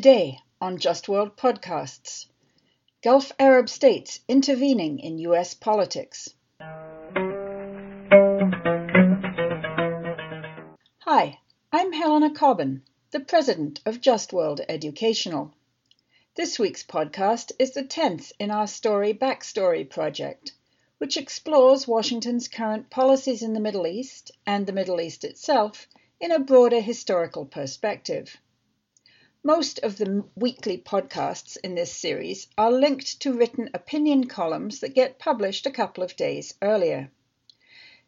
Today on Just World Podcasts Gulf Arab states intervening in US politics. Hi, I'm Helena Cobban, the president of Just World Educational. This week's podcast is the 10th in our Story Backstory project, which explores Washington's current policies in the Middle East and the Middle East itself in a broader historical perspective. Most of the weekly podcasts in this series are linked to written opinion columns that get published a couple of days earlier.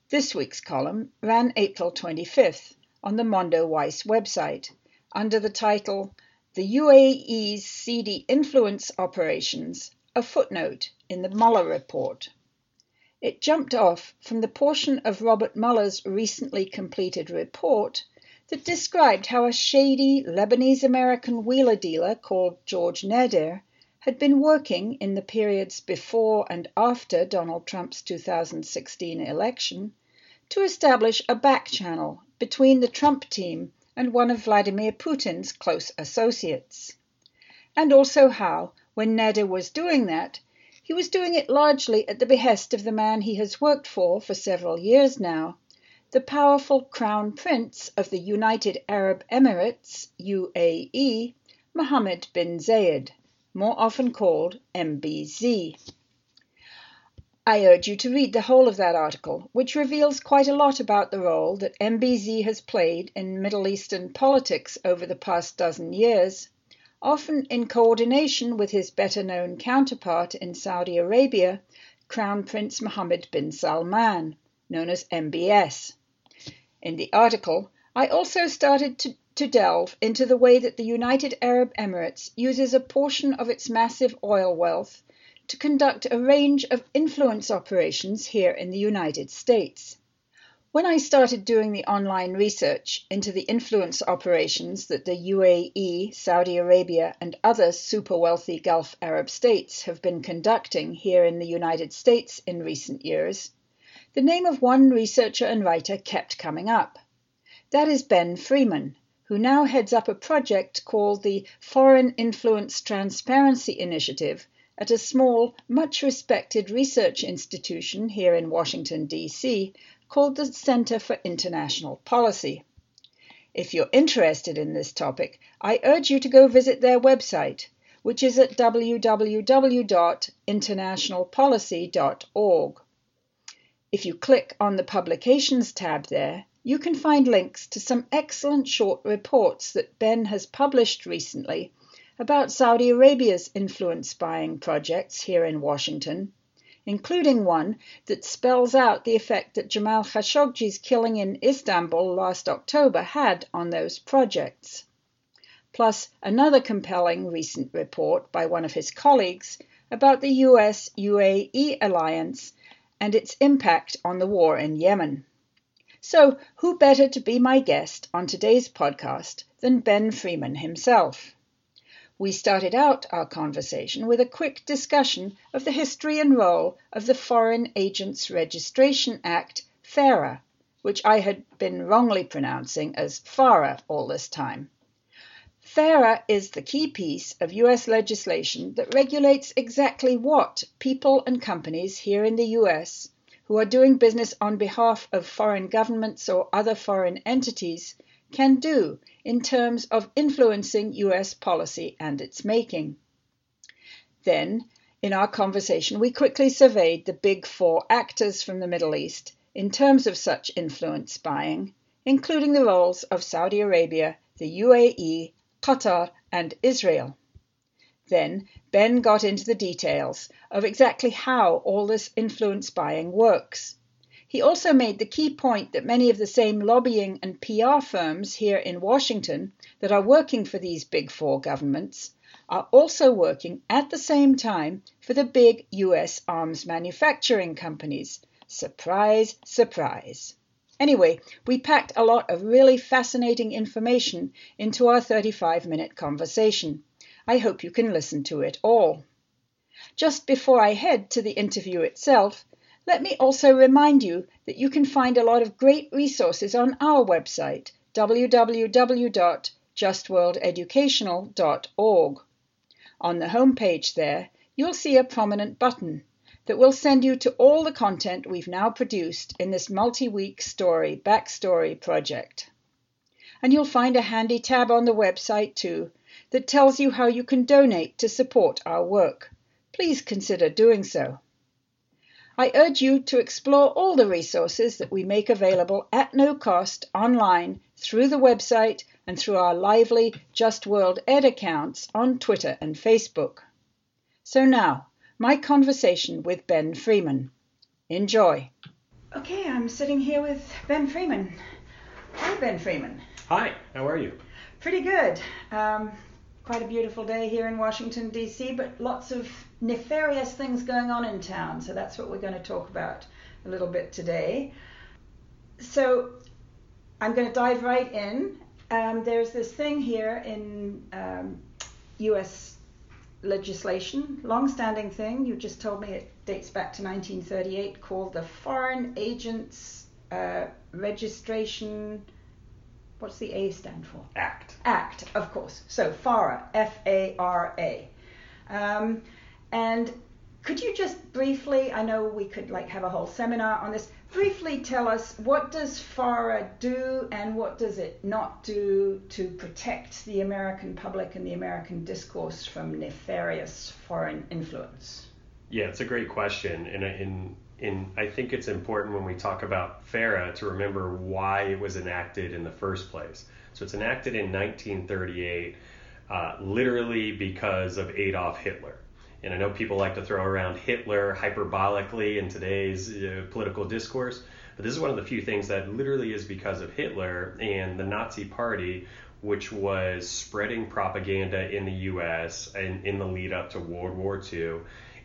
This week's column ran April 25th on the Mondoweiss website under the title The UAE's Seedy Influence Operations, a footnote in the Mueller report. It jumped off from the portion of Robert Mueller's recently completed report that described how a shady Lebanese American wheeler dealer called George Nader had been working in the periods before and after Donald Trump's 2016 election to establish a back channel between the Trump team and one of Vladimir Putin's close associates. And also how, when Nader was doing that, he was doing it largely at the behest of the man he has worked for for several years now, the powerful Crown Prince of the United Arab Emirates (UAE), Mohammed bin Zayed, more often called MBZ. I urge you to read the whole of that article, which reveals quite a lot about the role that MBZ has played in Middle Eastern politics over the past dozen years, often in coordination with his better known counterpart in Saudi Arabia, Crown Prince Mohammed bin Salman, known as MBS. In the article, I also started to, delve into the way that the United Arab Emirates uses a portion of its massive oil wealth to conduct a range of influence operations here in the United States. When I started doing the online research into the influence operations that the UAE, Saudi Arabia, and other super wealthy Gulf Arab states have been conducting here in the United States in recent years, the name of one researcher and writer kept coming up. That is Ben Freeman, who now heads up a project called the Foreign Influence Transparency Initiative at a small, much respected research institution here in Washington, D.C., called the Center for International Policy. If you're interested in this topic, I urge you to go visit their website, which is at www.internationalpolicy.org. If you click on the Publications tab there, you can find links to some excellent short reports that Ben has published recently about Saudi Arabia's influence buying projects here in Washington, including one that spells out the effect that Jamal Khashoggi's killing in Istanbul last October had on those projects. Plus, another compelling recent report by one of his colleagues about the US UAE alliance and its impact on the war in Yemen. So, who better to be my guest on today's podcast than Ben Freeman himself? We started out our conversation with a quick discussion of the history and role of the Foreign Agents Registration Act, FARA, which I had been wrongly pronouncing as FARA all this time. FARA is the key piece of US legislation that regulates exactly what people and companies here in the US who are doing business on behalf of foreign governments or other foreign entities can do in terms of influencing US policy and its making. Then, in our conversation, we quickly surveyed the big four actors from the Middle East in terms of such influence buying, including the roles of Saudi Arabia, the UAE, Qatar, and Israel. Then Ben got into the details of exactly how all this influence buying works. He also made the key point that many of the same lobbying and PR firms here in Washington that are working for these big four governments are also working at the same time for the big US arms manufacturing companies. Surprise, surprise. Anyway, we packed a lot of really fascinating information into our 35 minute conversation. I hope you can listen to it all. Just before I head to the interview itself, let me also remind you that you can find a lot of great resources on our website, www.justworldeducational.org. On the homepage there, you'll see a prominent button that will send you to all the content we've now produced in this multi week story backstory project. And you'll find a handy tab on the website too that tells you how you can donate to support our work. Please consider doing so. I urge you to explore all the resources that we make available at no cost online through the website and through our lively Just World Ed accounts on Twitter and Facebook. So now, my conversation with Ben Freeman. Enjoy. Okay, I'm sitting here with Ben Freeman. Hi, Ben Freeman. Hi, how are you? Pretty good. Um, quite a beautiful day here in Washington, D.C., but lots of nefarious things going on in town. So that's what we're going to talk about a little bit today. So I'm going to dive right in. Um, there's this thing here in um, U.S. legislation, long-standing thing. You just told me it dates back to 1938, called the Foreign Agents uh, Registration What's the A stand for? Act. Act, of course. So FARA, F A R A. Um, and could you just briefly, I know we could like have a whole seminar on this, briefly tell us what does FARA do and what does it not do to protect the American public and the American discourse from nefarious foreign influence? Yeah, it's a great question. And in and I think it's important when we talk about FARA to remember why it was enacted in the first place. So it's enacted in 1938, uh, literally because of Adolf Hitler. And I know people like to throw around Hitler hyperbolically in today's uh, political discourse, but this is one of the few things that literally is because of Hitler and the Nazi Party, which was spreading propaganda in the U.S. and in the lead up to World War II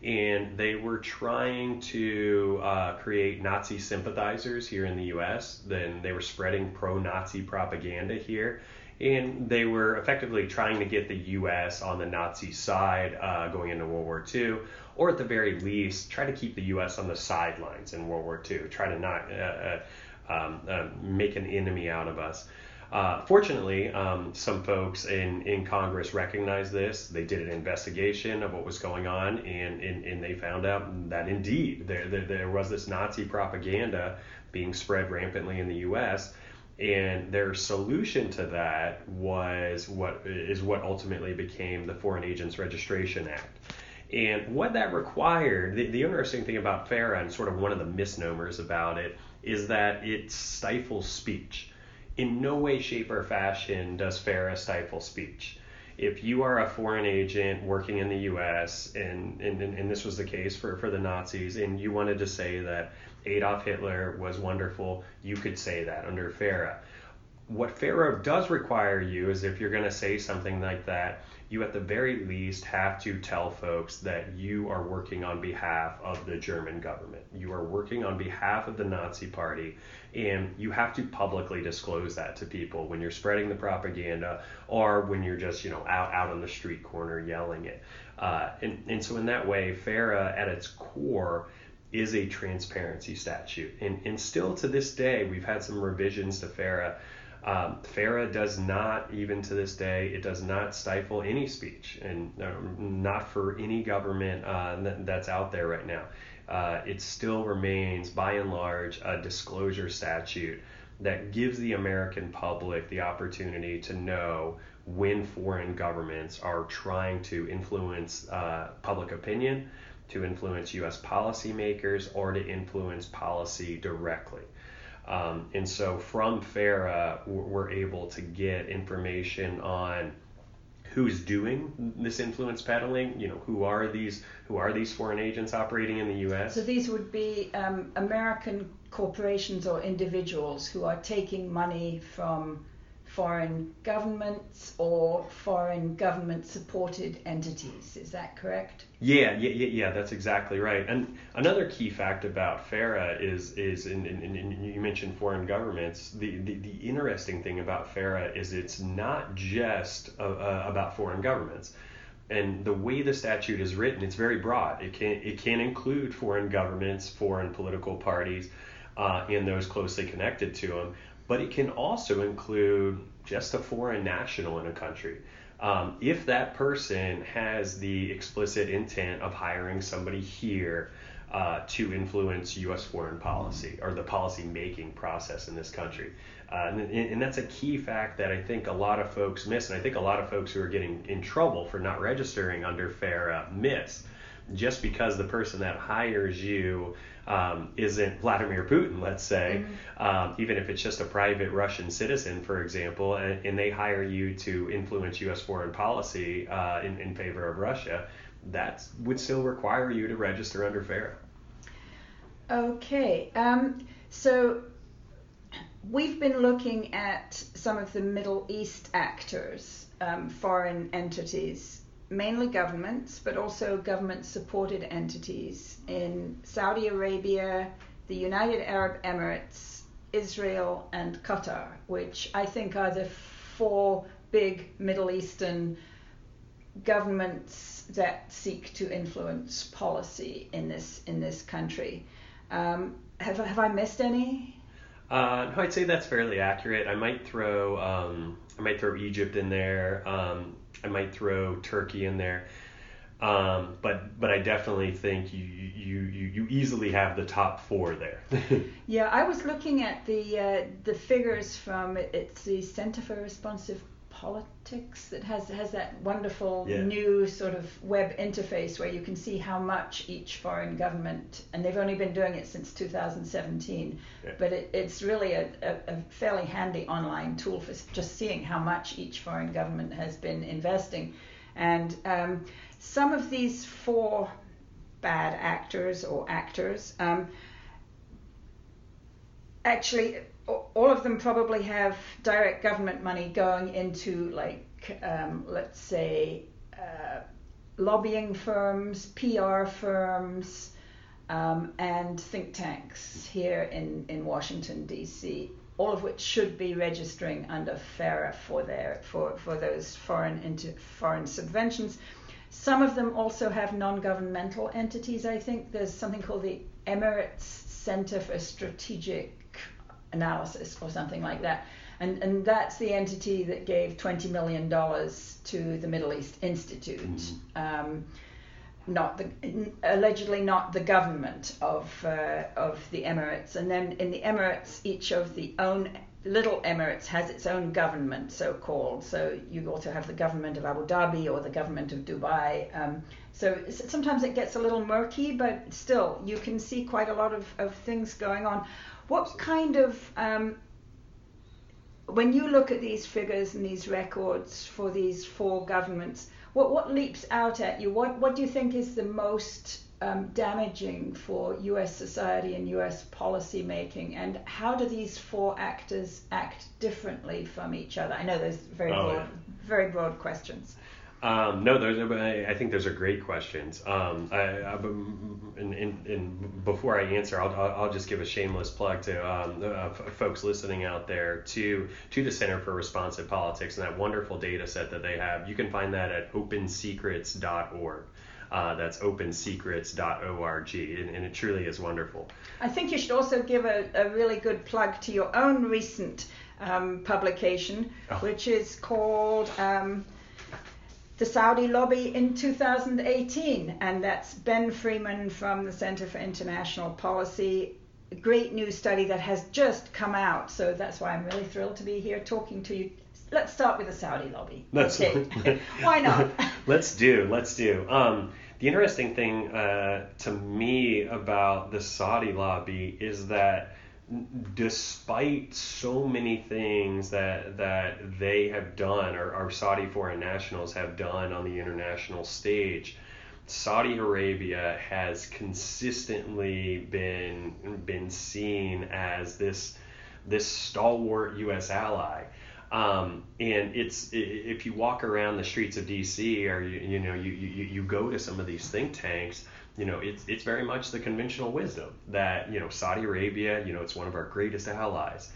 and they were trying to uh, create Nazi sympathizers here in the U.S. Then they were spreading pro-Nazi propaganda here, and they were effectively trying to get the U.S. on the Nazi side uh, going into World War II, or at the very least, try to keep the U.S. on the sidelines in World War II, try to not uh, uh um, uh, make an enemy out of us. Uh, fortunately, um, some folks in, in Congress recognized this. They did an investigation of what was going on, and, and, and they found out that indeed there, there, there was this Nazi propaganda being spread rampantly in the U.S. And their solution to that was what is what ultimately became the Foreign Agents Registration Act. And what that required, the, the interesting thing about FARA and sort of one of the misnomers about it is that it stifles speech in no way, shape, or fashion does FARA stifle speech. If you are a foreign agent working in the U.S., and, and, and this was the case for, for the Nazis, and you wanted to say that Adolf Hitler was wonderful, you could say that under FARA. What FARA does require you is if you're going to say something like that, you at the very least have to tell folks that you are working on behalf of the German government. You are working on behalf of the Nazi Party, and you have to publicly disclose that to people when you're spreading the propaganda or when you're just, you know, out, out on the street corner yelling it. Uh, and, and so, in that way, FARA at its core is a transparency statute. And, and still to this day, we've had some revisions to FARA um, FARA does not, even to this day, it does not stifle any speech, and uh, not for any government uh, that's out there right now. Uh, it still remains, by and large, a disclosure statute that gives the American public the opportunity to know when foreign governments are trying to influence uh, public opinion, to influence U.S. policymakers, or to influence policy directly. Um, and so from FARA, we're able to get information on who's doing this influence peddling. You know, who are these who are these foreign agents operating in the U.S. So these would be um, American corporations or individuals who are taking money from foreign governments or foreign government supported entities. Is that correct? Yeah, yeah, yeah, yeah, that's exactly right. And another key fact about FARA is, is in, in, in, you mentioned foreign governments. The, the, the, interesting thing about FARA is it's not just uh, uh, about foreign governments. And the way the statute is written, it's very broad. It can, it can include foreign governments, foreign political parties, uh, and those closely connected to them but it can also include just a foreign national in a country. Um, if that person has the explicit intent of hiring somebody here uh, to influence U.S. foreign policy or the policy making process in this country. Uh, and, and, that's a key fact that I think a lot of folks miss, and I think a lot of folks who are getting in trouble for not registering under FARA miss. Just because the person that hires you um, isn't Vladimir Putin, let's say, mm-hmm. um, even if it's just a private Russian citizen, for example, and, and they hire you to influence U.S. foreign policy uh, in, in favor of Russia, that would still require you to register under FARA. Okay, um, so we've been looking at some of the Middle East actors, um, foreign entities, mainly governments, but also government supported entities in Saudi Arabia, the United Arab Emirates, Israel, and Qatar, which I think are the four big Middle Eastern governments that seek to influence policy in this in this country. Um, have have I missed any? Uh, no, I'd say that's fairly accurate. I might throw um, I might throw Egypt in there. Um, I might throw Turkey in there. Um, but but I definitely think you you you, you easily have the top four there. yeah, I was looking at the uh, the figures from it's the Center for Responsive politics that has has that wonderful yeah. new sort of web interface where you can see how much each foreign government and they've only been doing it since 2017 yeah. but it, it's really a, a, a, fairly handy online tool for just seeing how much each foreign government has been investing and um, some of these four bad actors or actors um, actually all of them probably have direct government money going into like um, let's say uh, lobbying firms, PR firms, um, and think tanks here in, in Washington D.C. All of which should be registering under FARA for their for, for those foreign foreign subventions. Some of them also have non-governmental entities. I think there's something called the Emirates Center for Strategic analysis or something like that. And, and that's the entity that gave $20 million to the Middle East Institute. Mm-hmm. Um, not the allegedly not the government of uh, of the Emirates, and then in the Emirates, each of the own little Emirates has its own government, so called. So you also have the government of Abu Dhabi or the government of Dubai. Um, so sometimes it gets a little murky, but still you can see quite a lot of, of things going on. What kind of um, when you look at these figures and these records for these four governments, what what leaps out at you? What what do you think is the most um, damaging for U.S. society and U.S. policy making, and how do these four actors act differently from each other? I know there's very oh, broad, yeah. very broad questions. Um, no, those I think those are great questions. Um, I, I, and, and, and, before I answer, I'll, I'll just give a shameless plug to um, uh, folks listening out there to to the Center for Responsive Politics and that wonderful data set that they have. You can find that at opensecrets.org. Uh, that's opensecrets.org, and, and, it truly is wonderful. I think you should also give a, a really good plug to your own recent um, publication, oh. which is called um, the Saudi lobby in 2018, and that's Ben Freeman from the Center for International Policy. A great new study that has just come out, so that's why I'm really thrilled to be here talking to you. Let's start with the Saudi lobby. Let's, okay. why not? let's do. Let's do. Um, the interesting thing uh, to me about the Saudi lobby is that despite so many things that that they have done or our Saudi foreign nationals have done on the international stage, Saudi Arabia has consistently been been seen as this this stalwart U.S. ally. Um, and it's if you walk around the streets of D.C. or you you know you, you you go to some of these think tanks, you know, it's it's very much the conventional wisdom that you know Saudi Arabia, you know, it's one of our greatest allies.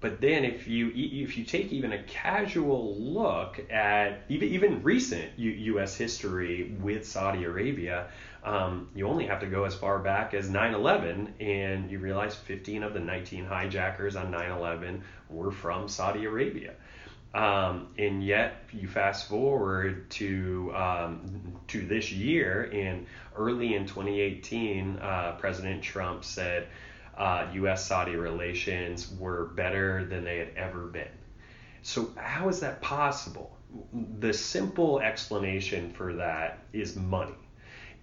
But then if you if you take even a casual look at even even recent U, U.S. history with Saudi Arabia, um, you only have to go as far back as 9/11, and you realize 15 of the 19 hijackers on 9/11 were from Saudi Arabia. Um, and yet, you fast forward to um, to this year, and early in 2018, uh, President Trump said uh, U.S. Saudi relations were better than they had ever been. So, how is that possible? The simple explanation for that is money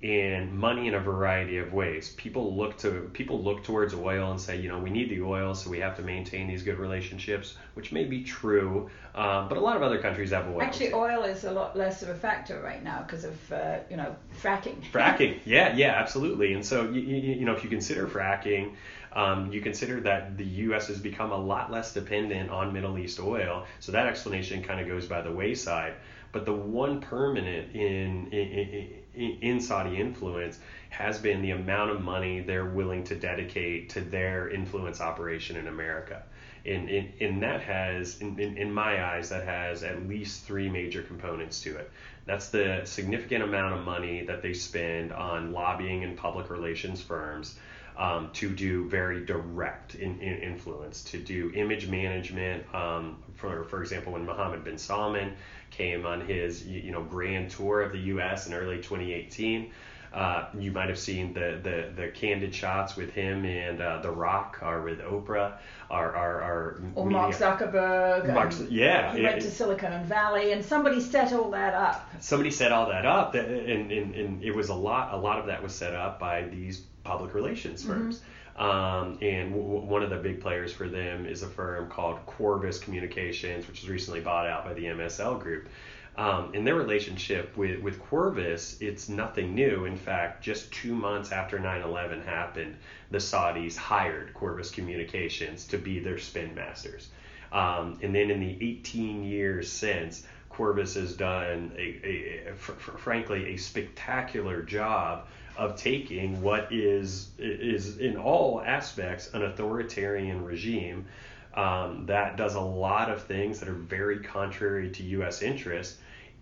and money in a variety of ways. People look to people look towards oil and say, you know, we need the oil, so we have to maintain these good relationships, which may be true, uh, but a lot of other countries have oil. Actually, oil is a lot less of a factor right now because of uh, you know fracking. Fracking, yeah, yeah, absolutely. And so you, you, you know, if you consider fracking. Um, you consider that the U.S. has become a lot less dependent on Middle East oil, so that explanation kind of goes by the wayside. But the one permanent in, in, in, in Saudi influence has been the amount of money they're willing to dedicate to their influence operation in America. And, and, and that has, in, in, in my eyes, that has at least three major components to it. That's the significant amount of money that they spend on lobbying and public relations firms um, to do very direct in, in influence, to do image management. Um, for, for example, when Mohammed bin Salman came on his you know grand tour of the U.S. in early 2018. Uh, you might have seen the, the, the candid shots with him and uh, The Rock or with Oprah or, or, or, or Mark Zuckerberg. Mark, yeah. He went to Silicon Valley and somebody set all that up. Somebody set all that up and, and, and it was a lot, a lot of that was set up by these public relations firms. Mm-hmm. Um, and w- one of the big players for them is a firm called Qorvis Communications, which was recently bought out by the MSL Group. Um, in their relationship with, with Qorvis, it's nothing new. In fact, just two months after 9 11 happened, the Saudis hired Qorvis Communications to be their spin masters. Um, and then in the 18 years since, Qorvis has done, a, a, a fr- frankly, a spectacular job of taking what is is in all aspects an authoritarian regime um, that does a lot of things that are very contrary to U.S. interests.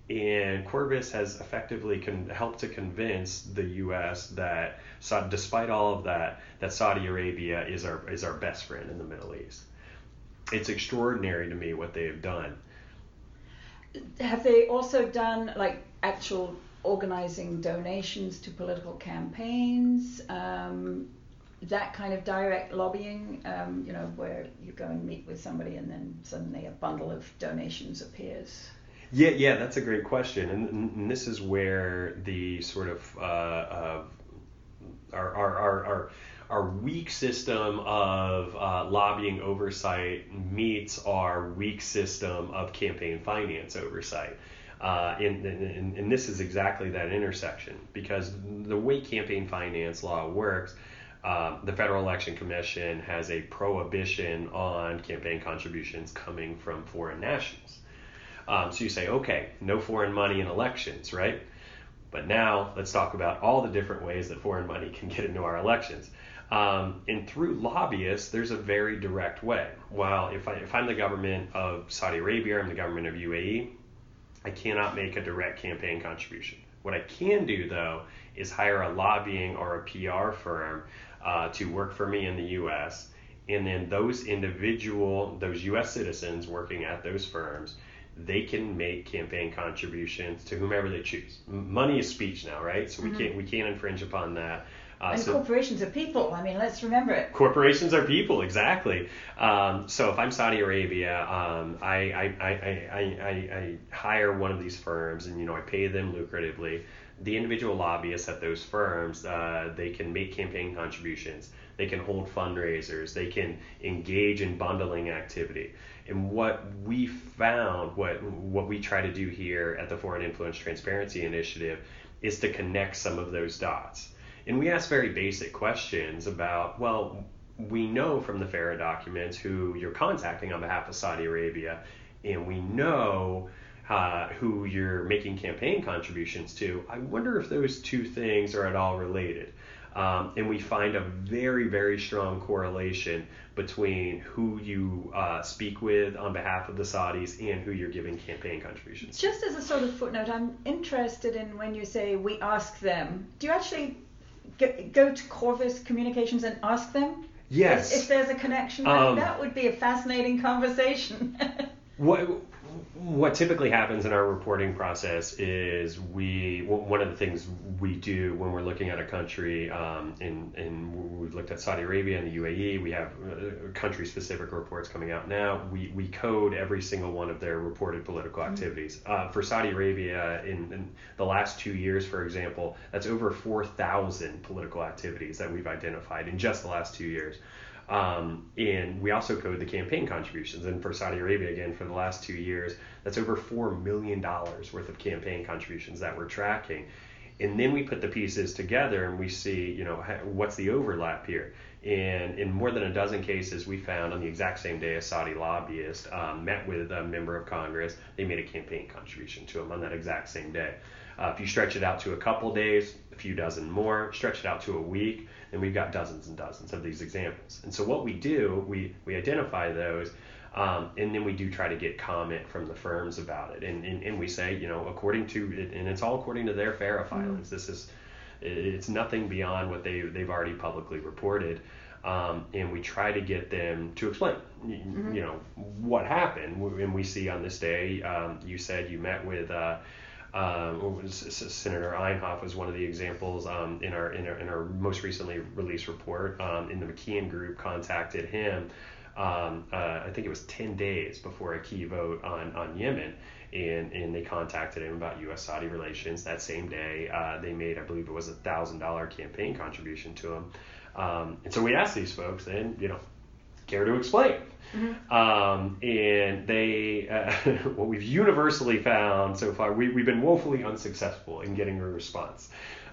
And Qorvis has effectively con- helped to convince the U.S. that, so, despite all of that, that Saudi Arabia is our is our best friend in the Middle East. It's extraordinary to me what they have done. Have they also done like actual organizing donations to political campaigns, um, that kind of direct lobbying, um, you know, where you go and meet with somebody and then suddenly a bundle of donations appears. Yeah, yeah, that's a great question, and, and this is where the sort of uh, uh, our, our, our, our our weak system of uh, lobbying oversight meets our weak system of campaign finance oversight. Uh, and, and, and, this is exactly that intersection because the way campaign finance law works, uh, the Federal Election Commission has a prohibition on campaign contributions coming from foreign nationals. Um, so you say, okay, no foreign money in elections, right? But now let's talk about all the different ways that foreign money can get into our elections. Um, and through lobbyists, there's a very direct way. While if, I, if I'm the government of Saudi Arabia, I'm the government of UAE, I cannot make a direct campaign contribution. What I can do though is hire a lobbying or a PR firm uh, to work for me in the U.S. And then those individual, those U.S. citizens working at those firms, they can make campaign contributions to whomever they choose. Money is speech now, right? So we mm-hmm. can't we can't infringe upon that. Uh, and so corporations are people. I mean, let's remember it. Corporations are people, exactly. Um, so if I'm Saudi Arabia, um, I, I, I, I, I, hire one of these firms, and you know I pay them lucratively. The individual lobbyists at those firms, uh, they can make campaign contributions. They can hold fundraisers. They can engage in bundling activity. And what we found, what what we try to do here at the Foreign Influence Transparency Initiative, is to connect some of those dots. And we ask very basic questions about, well, we know from the FARA documents who you're contacting on behalf of Saudi Arabia, and we know uh, who you're making campaign contributions to. I wonder if those two things are at all related. Um, and we find a very, very strong correlation between who you uh, speak with on behalf of the Saudis and who you're giving campaign contributions. Just as a sort of footnote, I'm interested in when you say we ask them. Do you actually go to Qorvis Communications and ask them? Yes. If, if there's a connection, um, that would be a fascinating conversation. what what typically happens in our reporting process is we one of the things we do when we're looking at a country um, in, in we've looked at Saudi Arabia and the UAE we have uh, country specific reports coming out now. We, we code every single one of their reported political mm-hmm. activities. Uh, for Saudi Arabia in, in, the last two years for example that's over 4,000 political activities that we've identified in just the last two years um, and we also code the campaign contributions. And for Saudi Arabia, again, for the last two years, that's over $4 million worth of campaign contributions that we're tracking. And then we put the pieces together and we see, you know, what's the overlap here. And in more than a dozen cases, we found on the exact same day a Saudi lobbyist um, met with a member of Congress. They made a campaign contribution to him on that exact same day. Uh, if you stretch it out to a couple days, a few dozen more, stretch it out to a week, and we've got dozens and dozens of these examples. And so what we do, we, we identify those, um, and then we do try to get comment from the firms about it. And, and, and we say, you know, according to, and it's all according to their FARA mm-hmm. filings. Mm-hmm. This is, it's nothing beyond what they, they've already publicly reported. Um, and we try to get them to explain, mm-hmm. you know, what happened. And we see on this day, um, you said you met with, uh, um, Senator Inhofe was one of the examples um, in, our, in, our, in our most recently released report. Um, in the McKeon group, contacted him. Um, uh, I think it was 10 days before a key vote on, on Yemen, and, and they contacted him about U.S. Saudi relations. That same day, uh, they made, I believe it was a thousand dollar campaign contribution to him. Um, and so we asked these folks, and, you know, care to explain? Mm-hmm. Um, and they, uh, what we've universally found so far, we, we've been woefully unsuccessful in getting a response.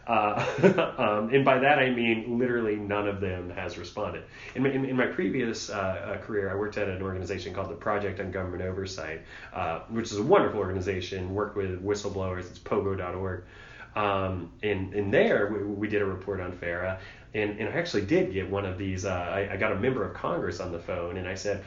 Uh, um, and by that I mean literally none of them has responded. In my, in, in my previous uh, uh, career, I worked at an organization called the Project on Government Oversight, uh, which is a wonderful organization. Worked with whistleblowers. It's pogo.org. Um, and, and there we, we, did a report on FARA, and, and I actually did get one of these. Uh, I, I got a member of Congress on the phone, and I said,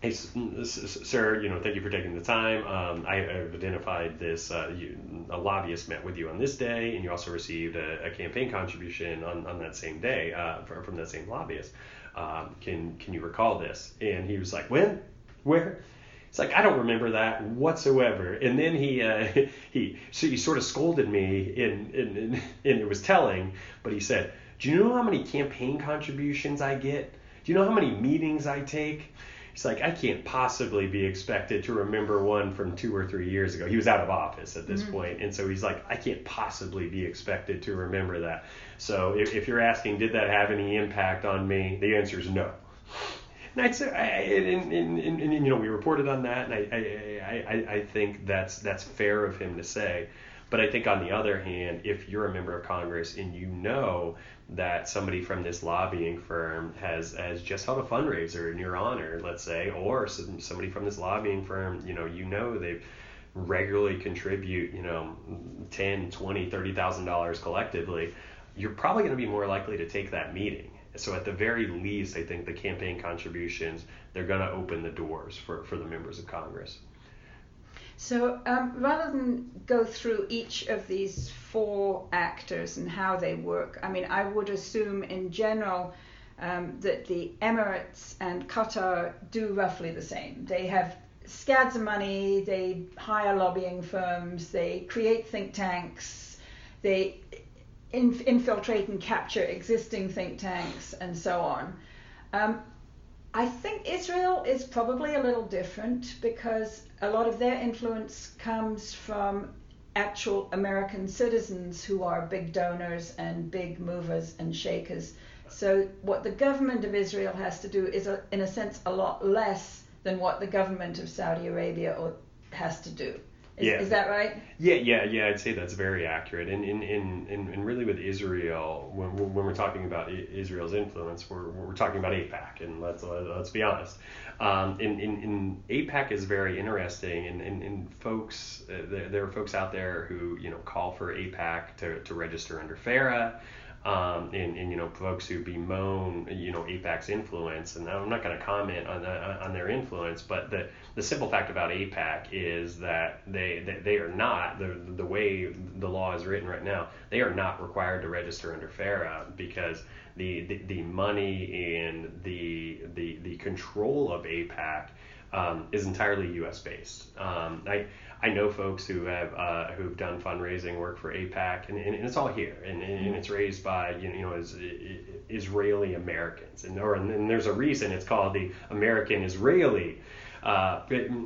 Hey, sir, you know, thank you for taking the time. Um, I, have identified this. Uh, you, a lobbyist met with you on this day, and you also received a, a campaign contribution on, on that same day uh, from, from that same lobbyist. Um, can can you recall this? And he was like, when, where? It's like I don't remember that whatsoever. And then he uh, he so he sort of scolded me, and, and and and it was telling. But he said, "Do you know how many campaign contributions I get? Do you know how many meetings I take?" He's like, I can't possibly be expected to remember one from two or three years ago. He was out of office at this mm-hmm. point, and so he's like, I can't possibly be expected to remember that. So if, if you're asking, did that have any impact on me? The answer is no. And I'd say, I, and, and, and, and, you know, we reported on that, and I, I, I, I think that's that's fair of him to say. But I think on the other hand, if you're a member of Congress and you know that somebody from this lobbying firm has has just held a fundraiser in your honor, let's say, or somebody from this lobbying firm, you know, you know they regularly contribute, you know, 10, 20, 30,000 dollars collectively, you're probably going to be more likely to take that meeting. So at the very least, I think the campaign contributions, they're going to open the doors for, for the members of Congress. So um, rather than go through each of these four actors and how they work, I mean, I would assume in general um, that the Emirates and Qatar do roughly the same. They have scads of money, they hire lobbying firms, they create think tanks, they inf- infiltrate and capture existing think tanks, and so on. Um, I think Israel is probably a little different because a lot of their influence comes from actual American citizens who are big donors and big movers and shakers. So what the government of Israel has to do is, a, in a sense, a lot less than what the government of Saudi Arabia or, has to do. Is, yeah. is that right? Yeah, yeah, yeah. I'd say that's very accurate. And in in, in, in really with Israel, when, when we're talking about Israel's influence, we're, we're talking about AIPAC, and let's let's be honest. Um, in, in, in AIPAC is very interesting, and, and, and folks, uh, there, there, are folks out there who you know call for AIPAC to, to register under FARA. Um, and, and you know folks who bemoan you know AIPAC's influence, and I'm not going to comment on the, on their influence, but the the simple fact about AIPAC is that they they, they are not the the way the law is written right now, they are not required to register under FARA because the the, the money and the the the control of AIPAC um, is entirely U.S. based. Um, I I know folks who have uh, who've done fundraising work for AIPAC, and, and, it's all here, and, and it's raised by you know is, Israeli Americans, and or and there's a reason it's called the American Israeli. Uh,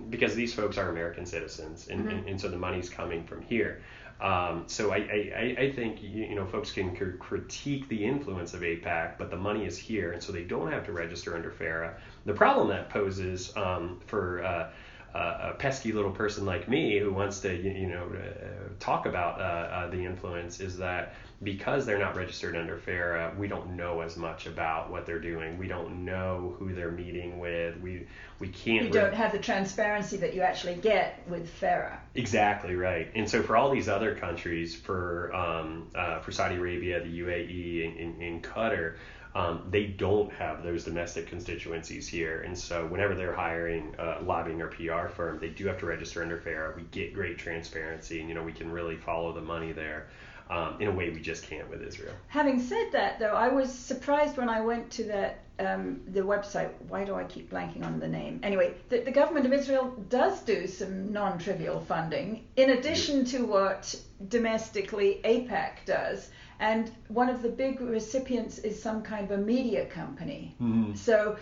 because these folks are American citizens, and, mm-hmm. and, and so the money's coming from here. Um, so I, I, I think you, you know folks can critique the influence of AIPAC, but the money is here, and so they don't have to register under FARA. The problem that poses um, for uh, a pesky little person like me who wants to you know uh, talk about uh, uh, the influence is that because they're not registered under FARA, we don't know as much about what they're doing. We don't know who they're meeting with. We we can't. You don't re- have the transparency that you actually get with FARA. Exactly right. And so for all these other countries, for um, uh, for Saudi Arabia, the UAE, and, and, and Qatar, um, they don't have those domestic constituencies here. And so whenever they're hiring a lobbying or PR firm, they do have to register under FARA. We get great transparency, and you know we can really follow the money there. Um, in a way we just can't with Israel. Having said that, though, I was surprised when I went to that um, the website. Why do I keep blanking on the name? Anyway, the, the government of Israel does do some non-trivial funding in addition to what domestically AIPAC does. And one of the big recipients is some kind of a media company. Mm-hmm. So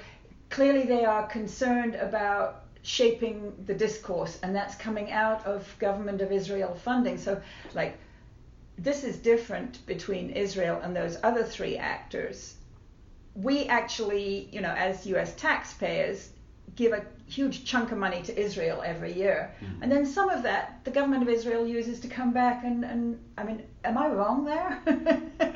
clearly they are concerned about shaping the discourse, and that's coming out of government of Israel funding. So, like, this is different between Israel and those other three actors. We actually, you know, as U.S. taxpayers, give a huge chunk of money to Israel every year. Mm-hmm. And then some of that the government of Israel uses to come back and, and I mean, am I wrong there?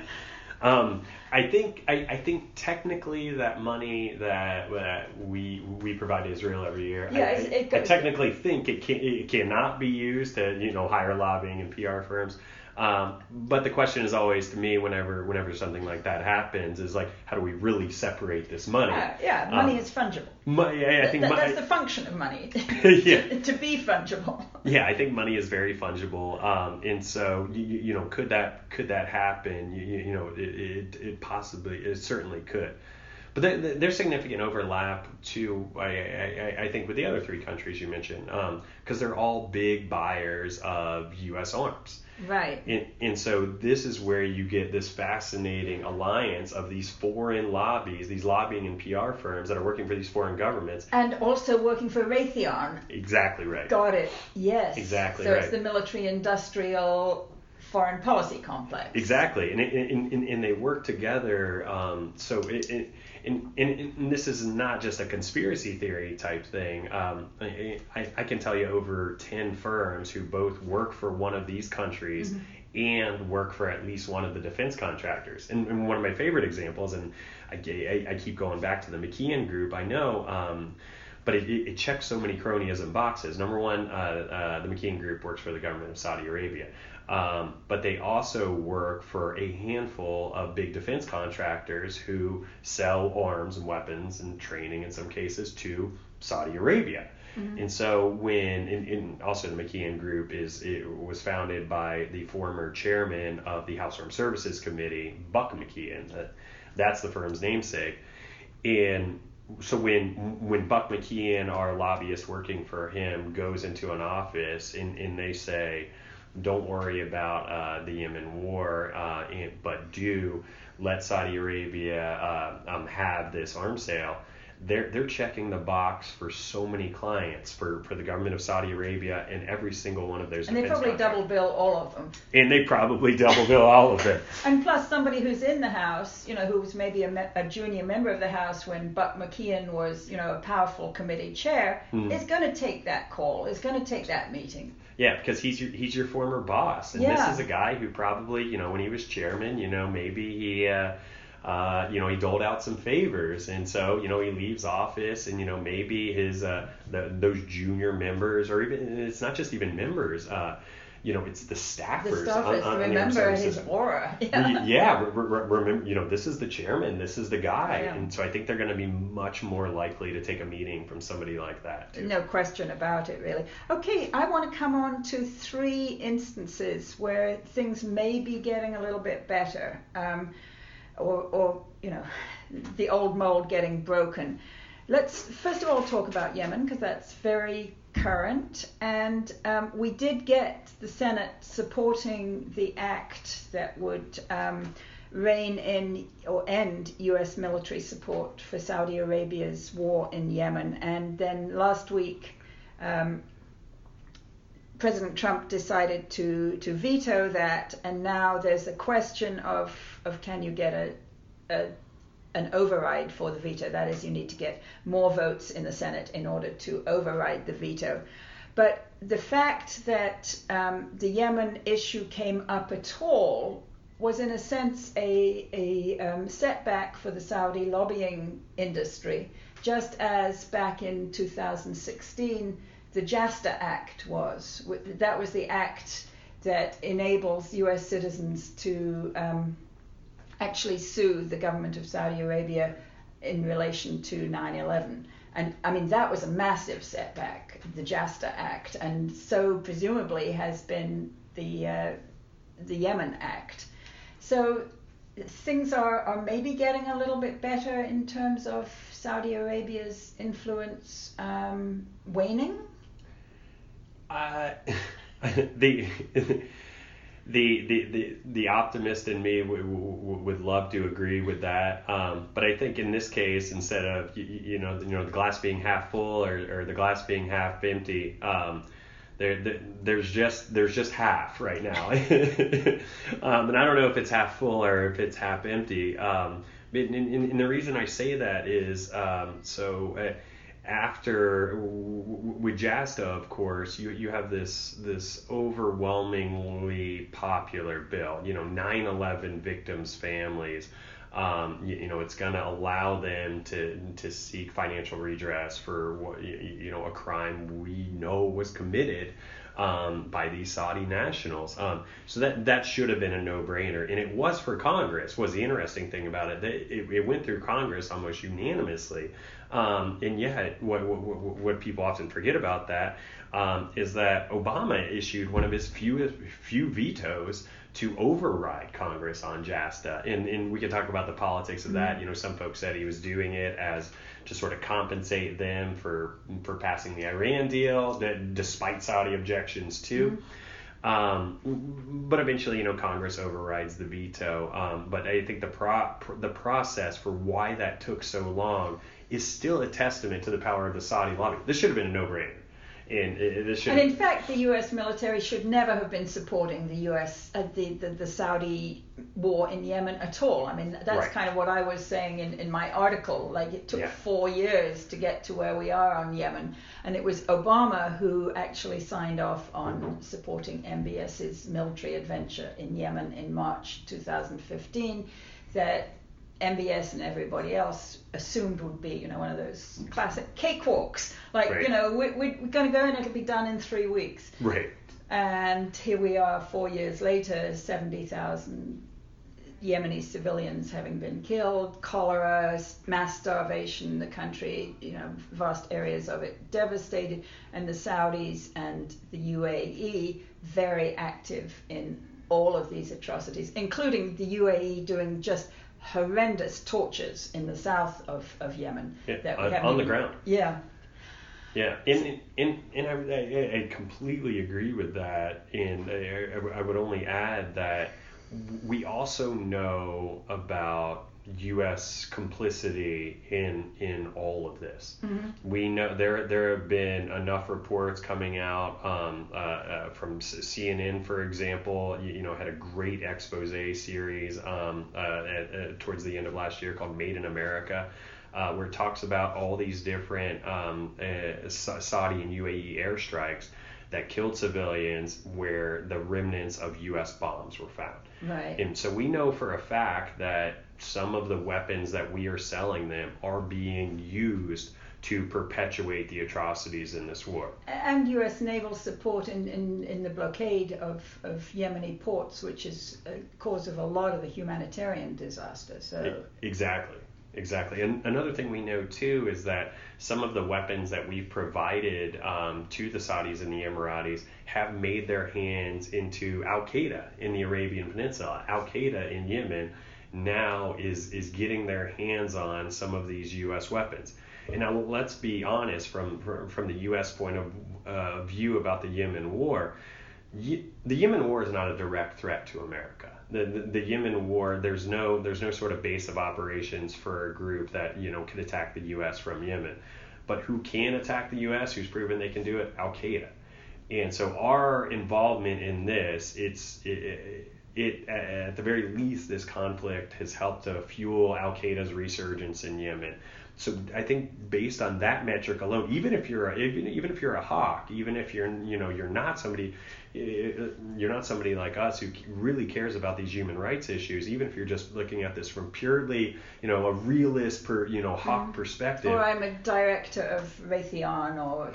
um, I think I, I think technically that money that, that we we provide to Israel every year, yeah, I, it I, I technically think it can it cannot be used to you know hire lobbying and PR firms. Um, but the question is always to me whenever whenever something like that happens is like how do we really separate this money? Uh, yeah, money um, is fungible. Money, yeah, I think Th- that's the function of money. yeah. to, to, be fungible. Yeah, I think money is very fungible, um, and so you, you, know could that could that happen? You, you know it, it, it possibly it certainly could. But there's significant overlap too, I, I, I, think, with the other three countries you mentioned, because um, they're all big buyers of U.S. arms. Right. And, and so this is where you get this fascinating alliance of these foreign lobbies, these lobbying and PR firms that are working for these foreign governments. And also working for Raytheon. Exactly right. Got it. Yes. Exactly so right. it's the military industrial foreign policy complex. Exactly. And, and, and, and they work together. Um, so it, it and, and, and, this is not just a conspiracy theory type thing. Um, I, I, can tell you over 10 firms who both work for one of these countries mm-hmm. and work for at least one of the defense contractors. And, and one of my favorite examples, and I, I, I, keep going back to the McKeon Group, I know. Um, but it, it, checks so many cronyism boxes. Number one, uh, uh, the McKeon Group works for the government of Saudi Arabia. Um, but they also work for a handful of big defense contractors who sell arms and weapons and training in some cases to Saudi Arabia. Mm-hmm. And so when and, also the McKeon Group is it was founded by the former chairman of the House Armed Services Committee, Buck McKeon. That, that's the firm's namesake. And so when when Buck McKeon, our lobbyist working for him, goes into an office and, and they say, don't worry about uh, the Yemen war, uh, and, but do let Saudi Arabia uh, um, have this arms sale they're they're checking the box for so many clients for, for the government of Saudi Arabia and every single one of those. And they probably contracts. double bill all of them. And they probably double bill all of them. And plus, somebody who's in the House, you know, who was maybe a, me- a junior member of the House when Buck McKeon was, you know, a powerful committee chair, mm. is going to take that call, is going to take that meeting. Yeah, because he's your he's your former boss, and yeah. this is a guy who probably, you know, when he was chairman, you know, maybe he. Uh, uh, you know, he doled out some favors, and so you know he leaves office, and you know maybe his uh, the, those junior members, or even it's not just even members. Uh, you know, it's the staffers. The staffers, on, on remember his aura. Yeah, yeah re- re- remember, you know, this is the chairman, this is the guy. Yeah. And so I think they're going to be much more likely to take a meeting from somebody like that. Too. No question about it, really. Okay, I want to come on to three instances where things may be getting a little bit better. Um, or, or, you know, the old mold getting broken. Let's first of all talk about Yemen because that's very current, and um, we did get the Senate supporting the act that would um, rein in or end U.S. military support for Saudi Arabia's war in Yemen. And then last week, um, President Trump decided to, to veto that, and now there's a question of, of can you get a, a an override for the veto. That is, you need to get more votes in the Senate in order to override the veto. But the fact that um, the Yemen issue came up at all was, in a sense, a, a um, setback for the Saudi lobbying industry, just as back in 2016 the JASTA Act was. That was the act that enables US citizens to um, actually sue the government of Saudi Arabia in relation to 9 11. And I mean, that was a massive setback, the JASTA Act, and so presumably has been the, uh, the Yemen Act. So things are, are maybe getting a little bit better in terms of Saudi Arabia's influence um, waning? Uh, the the, the, the, the optimist in me w- w- would love to agree with that. Um, but I think in this case, instead of you, you know you know the glass being half full or, or the glass being half empty, um, there, there, there's just there's just half right now, um, and I don't know if it's half full or if it's half empty. Um, and, the reason I say that is um, so. Uh, after with Jasta, of course, you you have this this overwhelmingly popular bill. You know, 9/11 victims' families. Um, you, you, know, it's going to allow them to to seek financial redress for what you know a crime we know was committed um, by these Saudi nationals. Um, so that that should have been a no-brainer, and it was for Congress. Was the interesting thing about it? It, it, it went through Congress almost unanimously. Um, and yet, what, what, what, people often forget about that um, is that Obama issued one of his few few vetoes to override Congress on JASTA. And, and we can talk about the politics of that. Mm-hmm. You know, some folks said he was doing it as to sort of compensate them for for passing the Iran deal, that despite Saudi objections too. Mm-hmm. Um, but eventually, you know, Congress overrides the veto. Um, but I think the pro- the process for why that took so long is still a testament to the power of the Saudi lobby. This should have been a no-brainer. And, it, and in fact, the U.S. military should never have been supporting the U.S. Uh, the, the, the Saudi war in Yemen at all. I mean, that's right. kind of what I was saying in, in my article. Like it took yeah. four years to get to where we are on Yemen, and it was Obama who actually signed off on mm-hmm. supporting MBS's military adventure in Yemen in March 2015. That MBS and everybody else assumed would be, you know, one of those classic cakewalks. Like, right. you know, we, we, we're going to go and it'll be done in three weeks. Right. And here we are, four years later, 70,000 Yemeni civilians having been killed, cholera, mass starvation, in the country, you know, vast areas of it devastated, and the Saudis and the UAE very active in all of these atrocities, including the UAE doing just horrendous tortures in the south of, of Yemen. Yeah, that on, on the ground. Yeah. Yeah, and and, and I, I, I completely agree with that. And I, I would only add that we also know about U.S. complicity in in all of this. Mm-hmm. We know there there have been enough reports coming out um, uh, uh, from CNN, for example. You, you, know, had a great expose series um, uh, at, at, towards the end of last year called "Made in America." Uh, where it talks about all these different um, uh, Saudi and UAE airstrikes that killed civilians where the remnants of U.S. bombs were found. Right. And so we know for a fact that some of the weapons that we are selling them are being used to perpetuate the atrocities in this war. And U.S. naval support in, in, in the blockade of, of Yemeni ports, which is a cause of a lot of the humanitarian disaster. So exactly, exactly. And another thing we know too is that some of the weapons that we've provided um, to the Saudis and the Emiratis have made their hands into Al Qaeda in the Arabian Peninsula. Al Qaeda in Yemen now is is getting their hands on some of these U.S. weapons. And now let's be honest from from the U.S. point of uh, view about the Yemen war. the Yemen war is not a direct threat to America. The, the, the Yemen war, there's no there's no sort of base of operations for a group that you know can attack the U.S. from Yemen. But who can attack the U.S. Who's proven they can do it? Al Qaeda. And so our involvement in this, it's it, it, at the very least, this conflict has helped to fuel Al Qaeda's resurgence in Yemen. So I think based on that metric alone, even if you're a, even even if you're a hawk, even if you're you know you're not somebody you're not somebody like us who really cares about these human rights issues, even if you're just looking at this from purely you know a realist per you know hawk mm. perspective. Or I'm a director of Raytheon or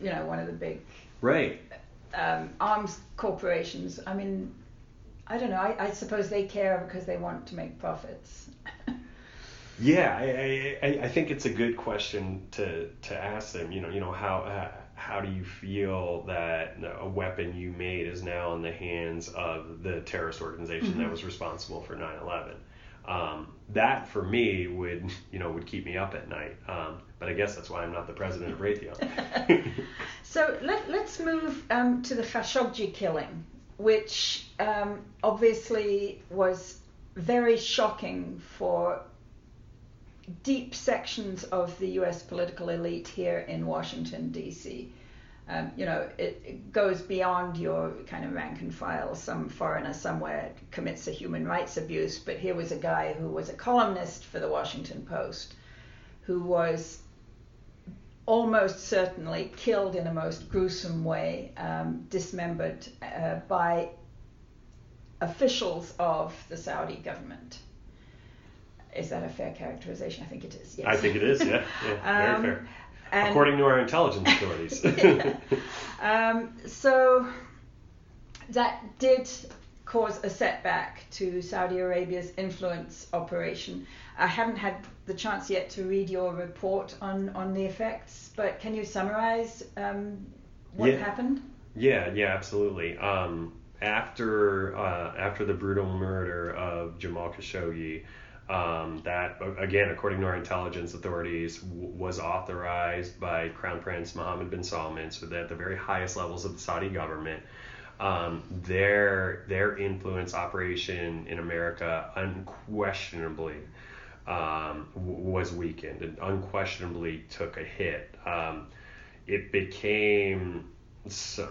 you know one of the big right um, arms corporations. I mean, I don't know. I, I suppose they care because they want to make profits. Yeah, I, I, I think it's a good question to, to ask them. You know, you know how uh, how do you feel that a weapon you made is now in the hands of the terrorist organization mm-hmm. that was responsible for 9/11? Um, that for me would you know would keep me up at night. Um, but I guess that's why I'm not the president of Raytheon. so let, let's move um, to the Khashoggi killing, which um, obviously was very shocking for deep sections of the US political elite here in Washington, D.C. Um, you know, it, it, goes beyond your kind of rank and file. Some foreigner somewhere commits a human rights abuse, but here was a guy who was a columnist for the Washington Post who was almost certainly killed in a most gruesome way, um, dismembered uh, by officials of the Saudi government. Is that a fair characterization? I think it is. Yes. I think it is. Yeah, yeah very um, fair. According to our intelligence authorities. um, so that did cause a setback to Saudi Arabia's influence operation. I haven't had the chance yet to read your report on, on the effects, but can you summarize um, what yeah. happened? Yeah, yeah, absolutely. Um, after uh, after the brutal murder of Jamal Khashoggi, um, that, again, according to our intelligence authorities, w- was authorized by Crown Prince Mohammed bin Salman, so that at the very highest levels of the Saudi government, um, their their influence operation in America unquestionably um, w- was weakened and unquestionably took a hit. Um, it became so,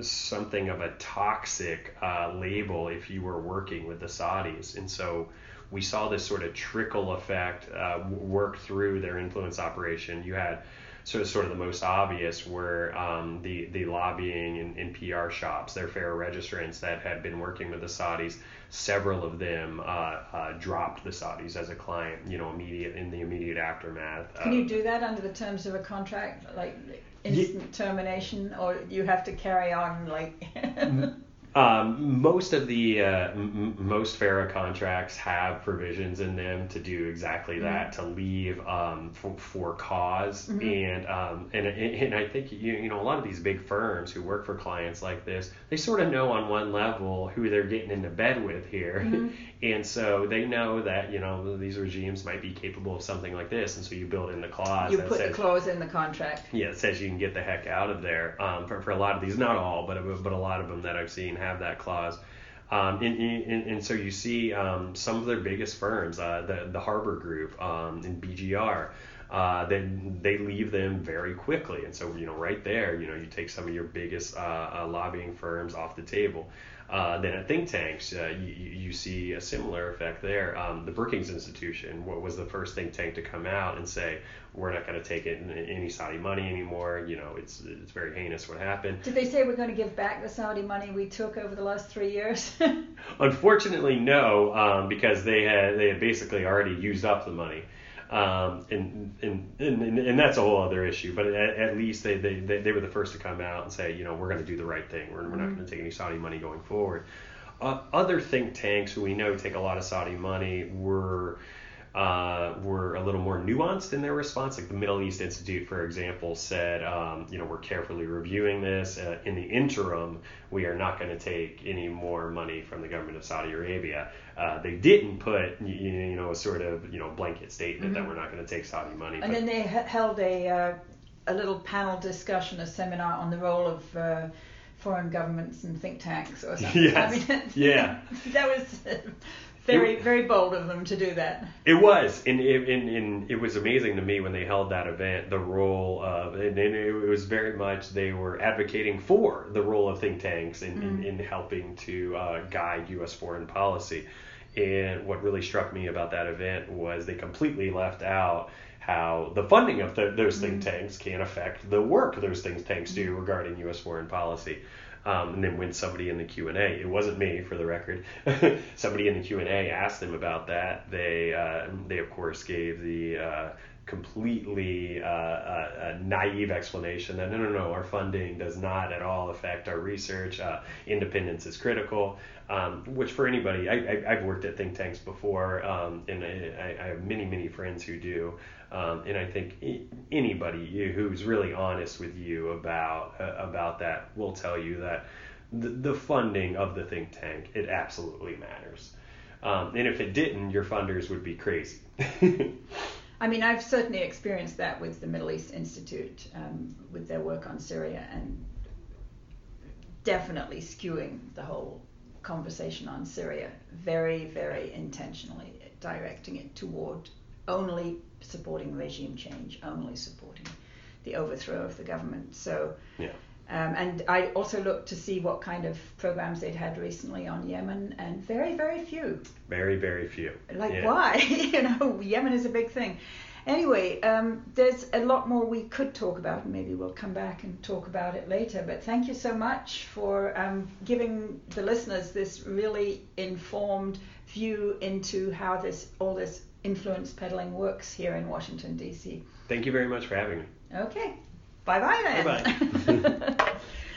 something of a toxic uh, label if you were working with the Saudis, and so we saw this sort of trickle effect uh, work through their influence operation. You had sort of sort of the most obvious were um, the the lobbying and, and, PR shops, their FARA registrants that had been working with the Saudis. Several of them uh, uh, dropped the Saudis as a client, you know, immediate in the immediate aftermath. Can you do that under the terms of a contract, like instant termination, or you have to carry on like? Mm-hmm. Um, most of the uh, m- most FARA contracts have provisions in them to do exactly mm-hmm. that, to leave um, for, for cause, mm-hmm. and um, and and I think you you know a lot of these big firms who work for clients like this, they sort of know on one level who they're getting into bed with here, mm-hmm. and so they know that you know these regimes might be capable of something like this, and so you build in the clause. You put says, the clause in the contract. Yeah, it says you can get the heck out of there. Um, for for a lot of these, not all, but but a lot of them that I've seen have that clause. Um, and, and, and, so you see um, some of their biggest firms, uh, the, the Harbor Group um, and BGR, uh, then they leave them very quickly. And so, you know, right there, you know, you take some of your biggest uh, uh, lobbying firms off the table. Uh, then at think tanks, uh, you, you, see a similar effect there. Um, the Brookings Institution what was the first think tank to come out and say we're not going to take in any Saudi money anymore. You know, it's it's very heinous what happened. Did they say we're going to give back the Saudi money we took over the last three years? Unfortunately, no, um, because they had they had basically already used up the money. Um, and, and, and, and, that's a whole other issue. But at, at least they, they, they, were the first to come out and say, you know, we're going to do the right thing. We're, we're not mm-hmm. going to take any Saudi money going forward. Uh, other think tanks who we know take a lot of Saudi money were uh, were a little more nuanced in their response. Like the Middle East Institute, for example, said, um, you know, we're carefully reviewing this. Uh, in the interim, we are not going to take any more money from the government of Saudi Arabia. Uh, they didn't put, you, you, know, a sort of, you know, blanket statement mm-hmm. that we're not going to take Saudi money. And then they held a uh, a little panel discussion, a seminar on the role of uh, foreign governments and think tanks or something. Yes. I mean, yeah. that was very, it, very bold of them to do that. It was, and, and, and it was amazing to me when they held that event. The role of, and, and it was very much they were advocating for the role of think tanks in, mm. in, in, helping to uh, guide U.S. foreign policy. And what really struck me about that event was they completely left out how the funding of the, those think mm. tanks can affect the work those think tanks do regarding U.S. foreign policy. Um, and then when somebody in the Q and A, it wasn't me for the record, somebody in the Q and A asked them about that. They uh, they of course gave the uh, completely uh, uh, naive explanation that no no no our funding does not at all affect our research. Uh, independence is critical. Um, which for anybody, I, have worked at think tanks before, um, and I, I, have many, many friends who do. Um, and I think anybody who's really honest with you about uh, about that will tell you that the, the, funding of the think tank it absolutely matters. Um, and if it didn't, your funders would be crazy. I mean, I've certainly experienced that with the Middle East Institute um, with their work on Syria and definitely skewing the whole conversation on Syria very, very intentionally, directing it toward only supporting regime change, only supporting the overthrow of the government. So, yeah. Um, and I also looked to see what kind of programs they'd had recently on Yemen, and very, very few. Very, very few. Like, yeah. why? you know, Yemen is a big thing. Anyway, um, there's a lot more we could talk about, and maybe we'll come back and talk about it later. But thank you so much for um, giving the listeners this really informed view into how this all this influence peddling works here in Washington, D.C. Thank you very much for having me. Okay. Bye bye then. Bye bye.